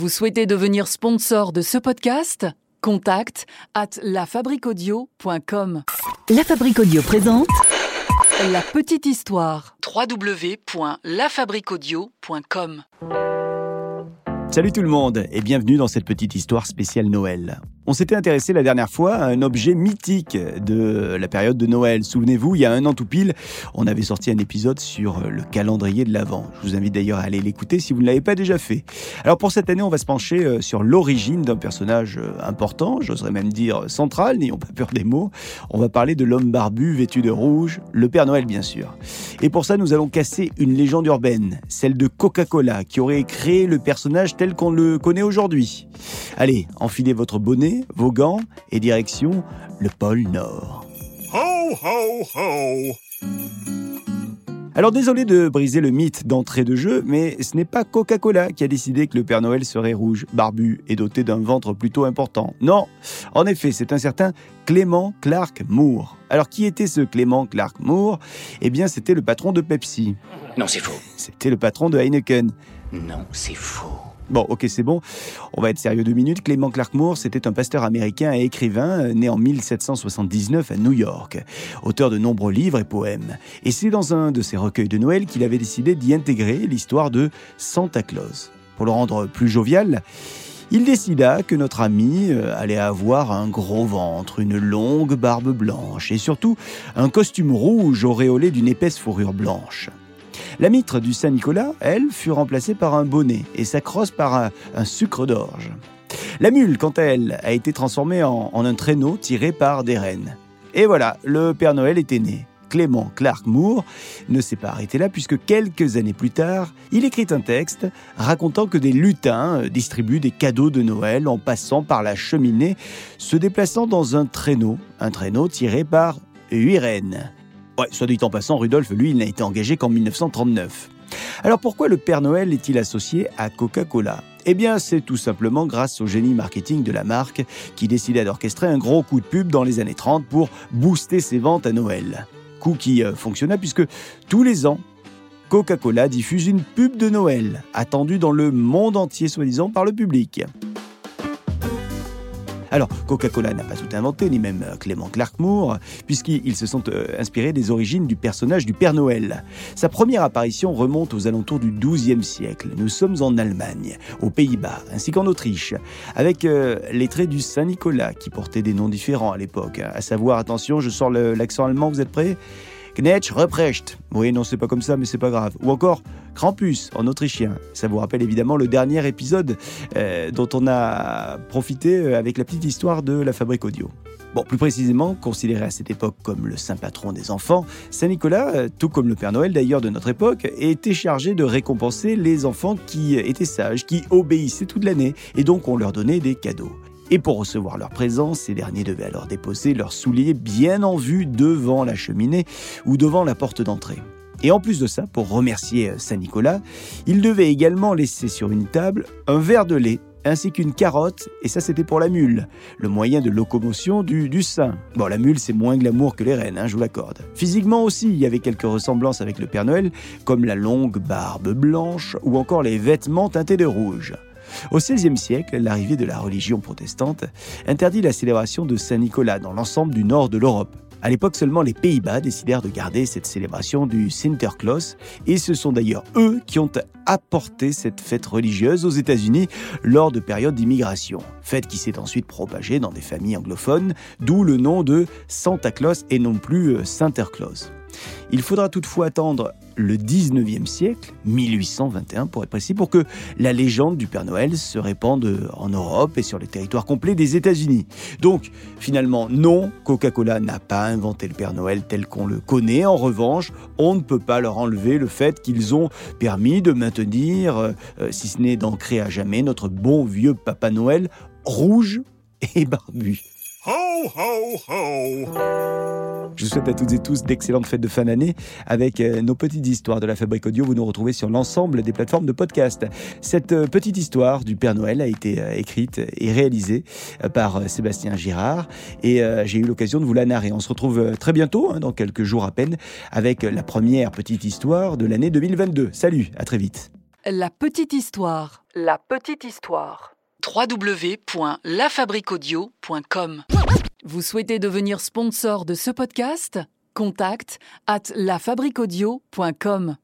Vous souhaitez devenir sponsor de ce podcast? Contact à lafabriquaudio.com. La Fabrique Audio présente La petite histoire. www.lafabriquaudio.com. Salut tout le monde et bienvenue dans cette petite histoire spéciale Noël. On s'était intéressé la dernière fois à un objet mythique de la période de Noël. Souvenez-vous, il y a un an tout pile, on avait sorti un épisode sur le calendrier de l'Avent. Je vous invite d'ailleurs à aller l'écouter si vous ne l'avez pas déjà fait. Alors pour cette année, on va se pencher euh, sur l'origine d'un personnage euh, important, j'oserais même dire central, n'ayons pas peur des mots. On va parler de l'homme barbu vêtu de rouge, le Père Noël bien sûr. Et pour ça, nous allons casser une légende urbaine, celle de Coca-Cola, qui aurait créé le personnage tel qu'on le connaît aujourd'hui. Allez, enfilez votre bonnet, vos gants et direction le pôle Nord. Ho, ho, ho! Alors désolé de briser le mythe d'entrée de jeu, mais ce n'est pas Coca-Cola qui a décidé que le Père Noël serait rouge, barbu et doté d'un ventre plutôt important. Non, en effet, c'est un certain Clément Clark Moore. Alors qui était ce Clément Clark Moore? Eh bien, c'était le patron de Pepsi. Non, c'est faux. C'était le patron de Heineken. Non, c'est faux. Bon, ok, c'est bon. On va être sérieux deux minutes. Clément Clark Moore, c'était un pasteur américain et écrivain euh, né en 1779 à New York, auteur de nombreux livres et poèmes. Et c'est dans un de ses recueils de Noël qu'il avait décidé d'y intégrer l'histoire de Santa Claus. Pour le rendre plus jovial, il décida que notre ami euh, allait avoir un gros ventre, une longue barbe blanche et surtout un costume rouge auréolé d'une épaisse fourrure blanche. La mitre du Saint-Nicolas, elle, fut remplacée par un bonnet et sa crosse par un, sucre d'orge. La mule, quant à elle, a été transformée en, en un traîneau tiré par des rennes. Et voilà, le Père Noël était né. Clément Clark Moore ne s'est pas arrêté là puisque quelques années plus tard, il écrit un texte racontant que des lutins euh, distribuent des cadeaux de Noël en passant par la cheminée, se déplaçant dans un traîneau, un traîneau tiré par huit rennes. Soit dit en passant, Rudolf, lui, il n'a été engagé qu'en 1939. Alors pourquoi le Père Noël est-il associé à Coca-Cola? Eh bien, c'est tout simplement grâce au génie marketing de la marque qui décida d'orchestrer un gros coup de pub dans les années 30 pour booster ses ventes à Noël. Coup qui euh, fonctionna puisque tous les ans, Coca-Cola diffuse une pub de Noël, attendue dans le monde entier soi-disant par le public. Alors, Coca-Cola n'a pas tout inventé, ni même euh, Clément Clark Moore, puisqu'ils se sont euh, inspirés des origines du personnage du Père Noël. Sa première apparition remonte aux alentours du XIIe siècle. Nous sommes en Allemagne, aux Pays-Bas, ainsi qu'en Autriche, avec euh, les traits du Saint-Nicolas, qui portaient des noms différents à l'époque. À savoir, attention, je sors l'accent allemand, vous êtes prêts? Knetsch, Reprecht. Oui, non, c'est pas comme ça, mais c'est pas grave. Ou encore Krampus en autrichien. Ça vous rappelle évidemment le dernier épisode euh, dont on a profité euh, avec la petite histoire de la fabrique audio. Bon, plus précisément, considéré à cette époque comme le saint patron des enfants, Saint-Nicolas, euh, tout comme le Père Noël d'ailleurs de notre époque, était chargé de récompenser les enfants qui étaient sages, qui obéissaient toute l'année, et donc on leur donnait des cadeaux. Et pour recevoir leurs présents, ces derniers devaient alors déposer leurs souliers bien en vue devant la cheminée ou devant la porte d'entrée. Et en plus de ça, pour remercier euh, Saint-Nicolas, ils devaient également laisser sur une table un verre de lait ainsi qu'une carotte, et ça c'était pour la mule, le moyen de locomotion du, du saint. Bon, la mule c'est moins glamour que les rennes, hein, je vous l'accorde. Physiquement aussi, il y avait quelques ressemblances avec le Père Noël, comme la longue barbe blanche ou encore les vêtements teintés de rouge. Au XVIe siècle, l'arrivée de la religion protestante interdit la célébration de Saint-Nicolas dans l'ensemble du nord de l'Europe. À l'époque, seulement les Pays-Bas décidèrent de garder cette célébration du Sinterklaas, et ce sont d'ailleurs eux qui ont apporté cette fête religieuse aux États-Unis lors de périodes d'immigration. Fête qui s'est ensuite propagée dans des familles anglophones, d'où le nom de Santa Claus et non plus euh, Sinterklaas. Il faudra toutefois attendre le 19e siècle, 1821 pour être précis, pour que la légende du Père Noël se répande en Europe et sur les territoires complets des États-Unis. Donc, finalement, non, Coca-Cola n'a pas inventé le Père Noël tel qu'on le connaît. En revanche, on ne peut pas leur enlever le fait qu'ils ont permis de maintenir, euh, si ce n'est d'ancrer à jamais, notre bon vieux Papa Noël rouge et barbu. Je vous souhaite à toutes et tous d'excellentes fêtes de fin d'année avec euh, nos petites histoires de la Fabrique Audio. Vous nous retrouvez sur l'ensemble des plateformes de podcast. Cette euh, petite histoire du Père Noël a été euh, écrite et réalisée par Sébastien Girard et j'ai eu l'occasion de vous la narrer. On se retrouve très bientôt, hein, dans quelques jours à peine, avec la première petite histoire de l'année 2022. Salut, à très vite. La petite histoire. La petite histoire. www.lafabriquaudio.com Vous souhaitez devenir sponsor de ce podcast? Contact à lafabriquaudio.com.